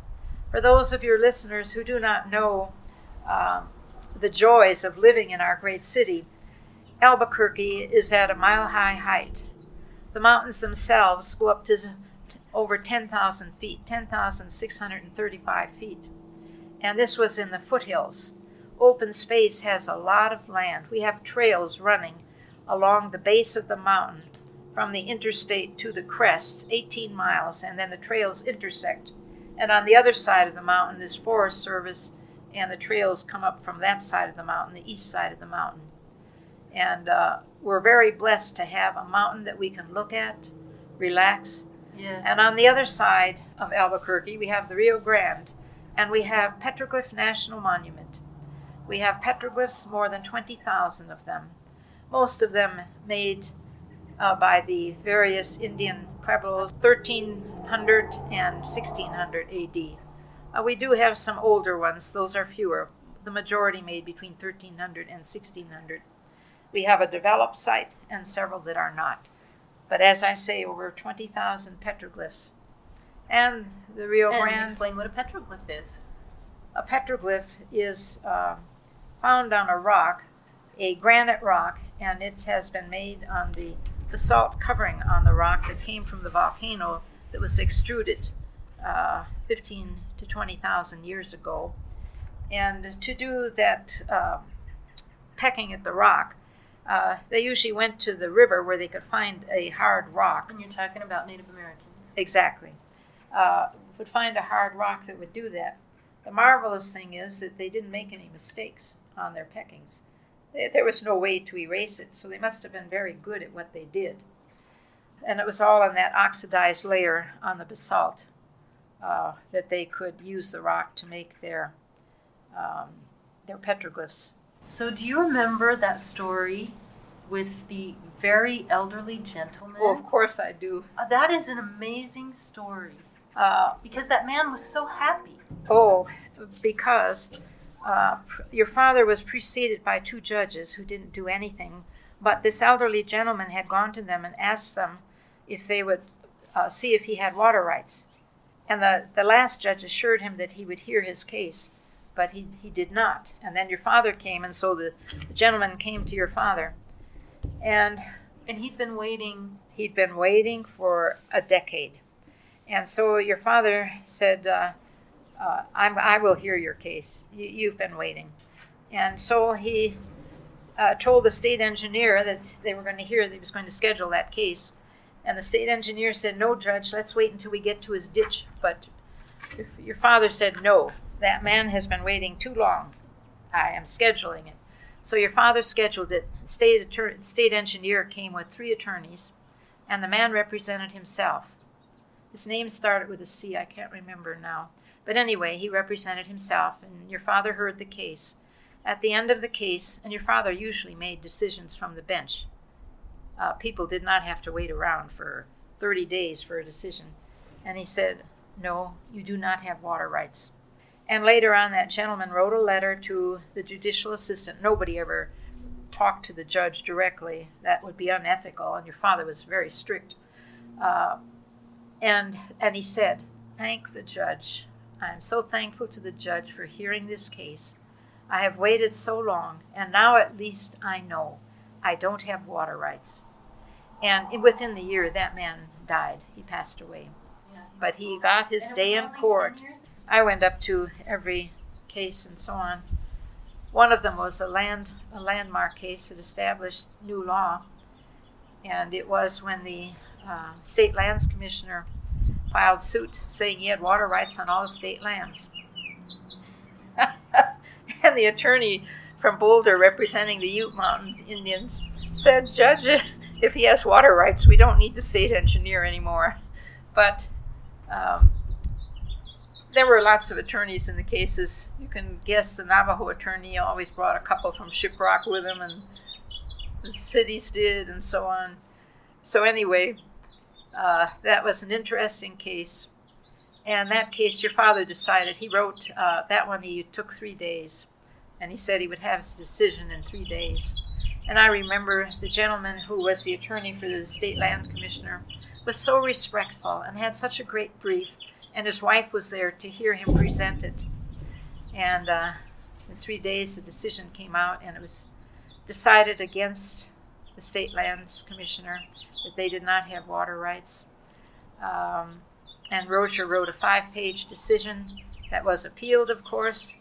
For those of your listeners who do not know um, the joys of living in our great city, Albuquerque is at a mile high height. The mountains themselves go up to t- over 10,000 feet, 10,635 feet. And this was in the foothills. Open space has a lot of land. We have trails running along the base of the mountain from the interstate to the crest, 18 miles, and then the trails intersect. And on the other side of the mountain is Forest Service, and the trails come up from that side of the mountain, the east side of the mountain. And uh, we're very blessed to have a mountain that we can look at, relax. Yes. And on the other side of Albuquerque, we have the Rio Grande, and we have Petroglyph National Monument. We have petroglyphs, more than 20,000 of them, most of them made uh, by the various Indian Pueblos 1300 and 1600 AD. Uh, we do have some older ones, those are fewer. The majority made between 1300 and 1600. We have a developed site and several that are not. But as I say, over 20,000 petroglyphs. And the Rio and Grande. explain what a petroglyph is. A petroglyph is uh, found on a rock, a granite rock, and it has been made on the basalt covering on the rock that came from the volcano that was extruded uh, 15 to 20,000 years ago. And to do that uh, pecking at the rock, uh, they usually went to the river where they could find a hard rock. And you're talking about Native Americans. Exactly. Uh, would find a hard rock that would do that. The marvelous thing is that they didn't make any mistakes on their peckings. There was no way to erase it, so they must have been very good at what they did. And it was all on that oxidized layer on the basalt uh, that they could use the rock to make their um, their petroglyphs. So, do you remember that story with the very elderly gentleman? Oh, of course I do. Uh, that is an amazing story Uh, because that man was so happy. Oh, because uh, your father was preceded by two judges who didn't do anything, but this elderly gentleman had gone to them and asked them if they would uh, see if he had water rights. And the, the last judge assured him that he would hear his case, but he, he did not. And then your father came, and so the, the gentleman came to your father. And And he'd been waiting. he'd been waiting for a decade. And so your father said, uh, uh, I will hear your case. You, you've been waiting. And so he uh, told the state engineer that they were going to hear, that he was going to schedule that case. And the state engineer said, No, Judge, let's wait until we get to his ditch. But your, your father said, No, that man has been waiting too long. I am scheduling it. So your father scheduled it. State, attor- state engineer came with three attorneys, and the man represented himself. His name started with a C, I can't remember now. But anyway, he represented himself, and your father heard the case. At the end of the case, and your father usually made decisions from the bench. Uh, people did not have to wait around for 30 days for a decision. And he said, No, you do not have water rights. And later on, that gentleman wrote a letter to the judicial assistant. Nobody ever talked to the judge directly. That would be unethical, and your father was very strict. Uh, and, and he said, Thank the judge. I am so thankful to the judge for hearing this case. I have waited so long, and now at least I know I don't have water rights. And within the year, that man died. He passed away. But he got his day in court. I went up to every case and so on. One of them was a land a landmark case that established new law, and it was when the uh, state lands commissioner filed suit saying he had water rights on all the state lands. and the attorney from Boulder, representing the Ute Mountain Indians, said, "Judge, if he has water rights, we don't need the state engineer anymore." But um, there were lots of attorneys in the cases. You can guess the Navajo attorney always brought a couple from Shiprock with him, and the cities did, and so on. So, anyway, uh, that was an interesting case. And that case, your father decided, he wrote uh, that one, he took three days. And he said he would have his decision in three days. And I remember the gentleman who was the attorney for the state land commissioner was so respectful and had such a great brief and his wife was there to hear him present it. And uh, in three days, the decision came out, and it was decided against the state lands commissioner that they did not have water rights. Um, and Rozier wrote a five-page decision that was appealed, of course,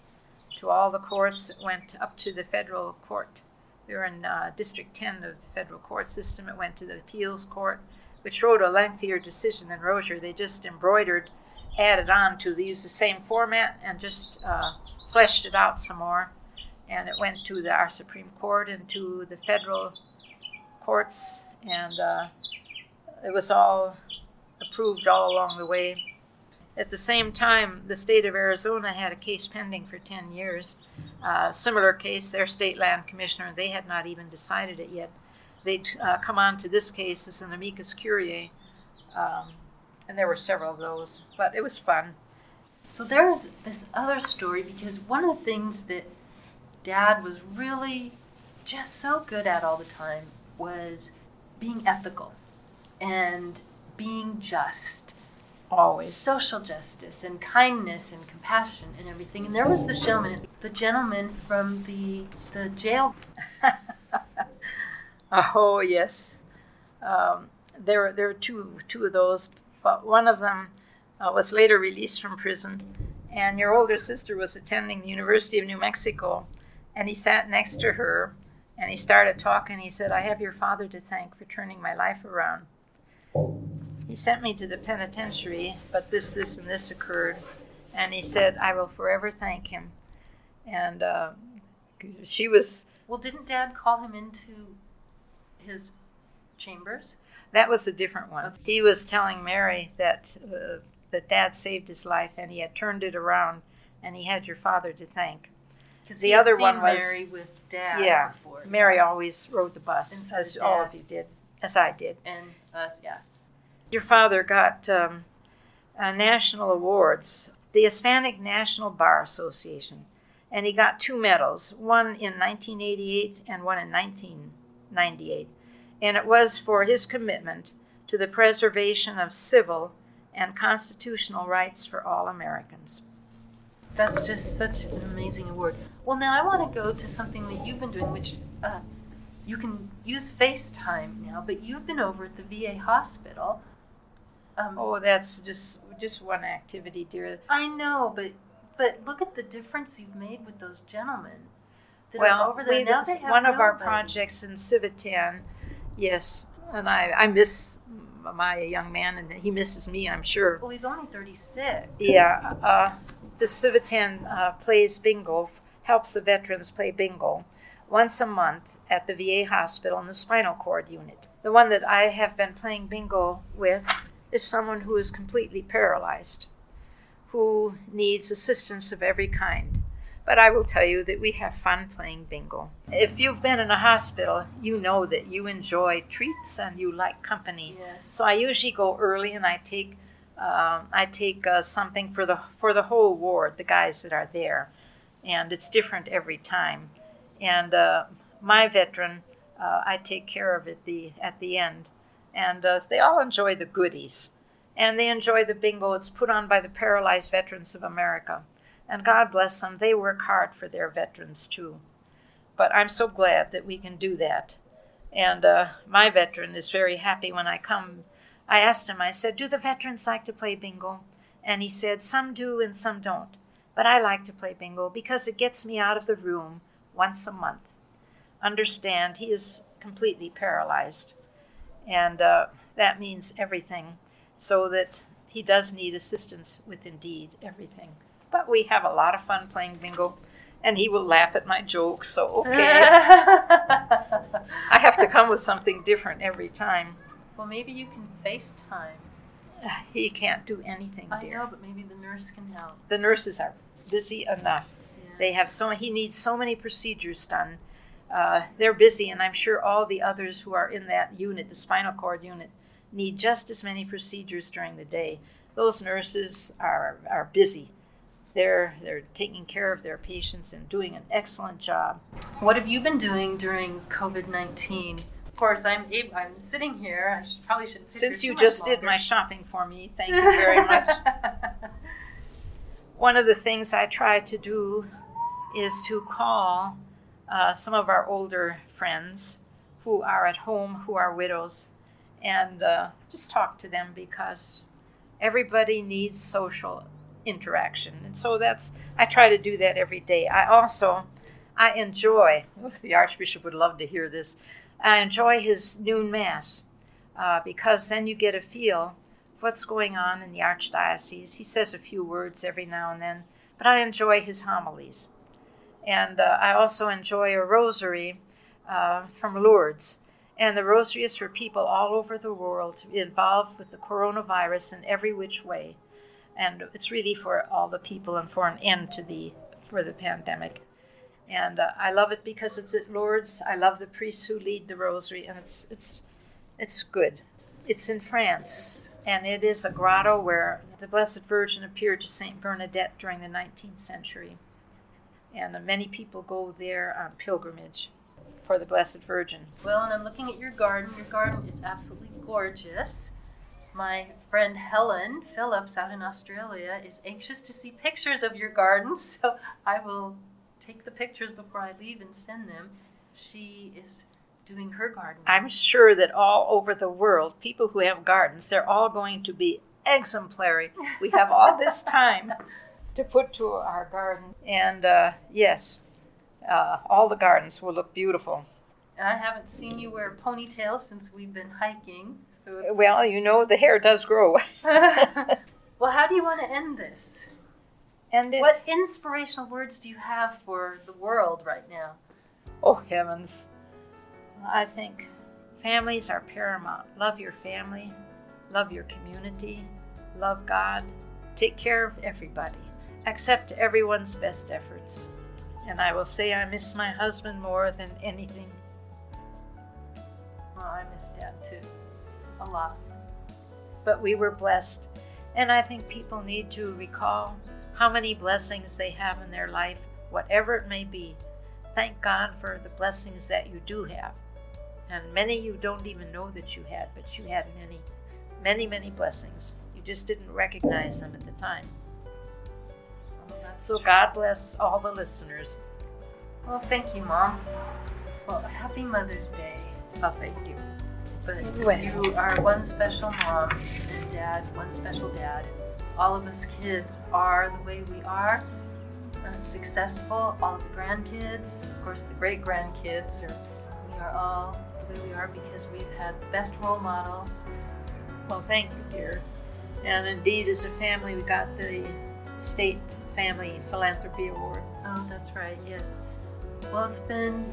to all the courts. It went up to the federal court. We were in uh, District 10 of the federal court system. It went to the appeals court, which wrote a lengthier decision than Rozier. They just embroidered added on to they used the same format and just uh, fleshed it out some more and it went to the, our supreme court and to the federal courts and uh, it was all approved all along the way at the same time the state of arizona had a case pending for 10 years uh, similar case their state land commissioner they had not even decided it yet they'd uh, come on to this case as an amicus curiae Um, and there were several of those, but it was fun. So there's this other story because one of the things that Dad was really just so good at all the time was being ethical and being just. Always. Social justice and kindness and compassion and everything. And there was this gentleman, the gentleman from the the jail. oh yes, um, there there are two two of those, but one of them uh, was later released from prison, and your older sister was attending the University of New Mexico, and he sat next to her, and he started talking. He said, "I have your father to thank for turning my life around." He sent me to the penitentiary, but this, this, and this occurred, and he said, "I will forever thank him." And uh, she was. Well, didn't Dad call him into his chambers? That was a different one. He was telling Mary that uh, that Dad saved his life and he had turned it around, and he had your father to thank. Because the other one was Mary with Dad. Yeah, before. Mary always rode the bus, so as all of you did, as I did, and us, yeah. Your father got um, uh, national awards, the Hispanic National Bar Association, and he got two medals, one in 1988 and one in 1998 and it was for his commitment to the preservation of civil and constitutional rights for all Americans. That's just such an amazing award. Well, now I want to go to something that you've been doing, which uh, you can use FaceTime now, but you've been over at the VA hospital. Um, oh, that's just just one activity, dear. I know, but but look at the difference you've made with those gentlemen. well, over there. We, now they have one of our projects in Civitan Yes, and I, I miss my young man, and he misses me, I'm sure. Well, he's only 36. Yeah. Uh, the Civitan uh, plays bingo, helps the veterans play bingo once a month at the VA hospital in the spinal cord unit. The one that I have been playing bingo with is someone who is completely paralyzed, who needs assistance of every kind. But I will tell you that we have fun playing bingo. If you've been in a hospital, you know that you enjoy treats and you like company. Yes. So I usually go early and I take uh, I take uh, something for the for the whole ward, the guys that are there, and it's different every time. And uh, my veteran, uh, I take care of at the at the end, and uh, they all enjoy the goodies, and they enjoy the bingo. It's put on by the Paralyzed Veterans of America and God bless them, they work hard for their veterans too. But I'm so glad that we can do that. And uh, my veteran is very happy when I come. I asked him, I said, Do the veterans like to play bingo? And he said, Some do and some don't. But I like to play bingo because it gets me out of the room once a month. Understand, he is completely paralyzed. And uh, that means everything, so that he does need assistance with indeed everything. But we have a lot of fun playing bingo, and he will laugh at my jokes, so okay. I have to come with something different every time. Well, maybe you can FaceTime. He can't do anything, dear. I know, but maybe the nurse can help. The nurses are busy enough. Yeah. They have so he needs so many procedures done. Uh, they're busy, and I'm sure all the others who are in that unit, the spinal cord unit, need just as many procedures during the day. Those nurses are are busy they're they're taking care of their patients and doing an excellent job. What have you been doing during COVID nineteen? Of course, I'm I'm sitting here. I should, probably shouldn't. Since you just did my shopping for me, thank you very much. One of the things I try to do is to call uh, some of our older friends who are at home, who are widows, and uh, just talk to them because everybody needs social interaction. And so that's, I try to do that every day. I also, I enjoy, the Archbishop would love to hear this, I enjoy his noon Mass uh, because then you get a feel what's going on in the Archdiocese. He says a few words every now and then, but I enjoy his homilies. And uh, I also enjoy a rosary uh, from Lourdes. And the rosary is for people all over the world involved with the coronavirus in every which way and it's really for all the people and for an end to the for the pandemic. And uh, I love it because it's at Lourdes. I love the priests who lead the rosary, and it's it's it's good. It's in France. And it is a grotto where the Blessed Virgin appeared to St. Bernadette during the 19th century. And many people go there on pilgrimage for the Blessed Virgin. Well, and I'm looking at your garden. Your garden is absolutely gorgeous. My friend Helen Phillips out in Australia is anxious to see pictures of your garden, so I will take the pictures before I leave and send them. She is doing her garden. I'm sure that all over the world, people who have gardens, they're all going to be exemplary. We have all this time to put to our garden, and uh, yes, uh, all the gardens will look beautiful. I haven't seen you wear a ponytail since we've been hiking, so it's... Well, you know, the hair does grow. well, how do you want to end this? and it, What inspirational words do you have for the world right now? oh heavens, I think families are paramount. Love your family, love your community, love God, take care of everybody, accept everyone's best efforts. And I will say I miss my husband more than anything. Oh, I miss Dad too. A lot. but we were blessed. And I think people need to recall how many blessings they have in their life, whatever it may be. Thank God for the blessings that you do have. And many you don't even know that you had, but you had many, many, many blessings. You just didn't recognize them at the time. Oh, So true. God bless all the listeners. Well, thank you, Mom. Well, happy Mother's Day. Oh, thank you. But you are one special mom, and Dad, one special dad. All of us kids are the way we are, uh, successful. All of the grandkids, of course, the great grandkids, are, we are all way we are because we've had the best role models. Well, thank you, dear. And indeed, as a family, we got the State Family Philanthropy Award. Oh, that's right, yes. Well, it's been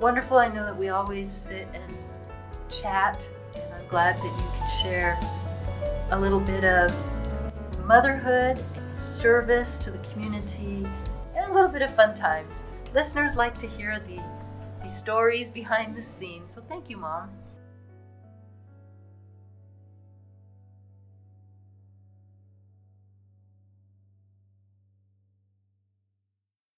wonderful. I know that we always sit and chat, and I'm glad that you can share a little bit of motherhood, service to the community, and a little bit of fun times. Listeners like to hear the stories behind the scenes, so thank you, Mom.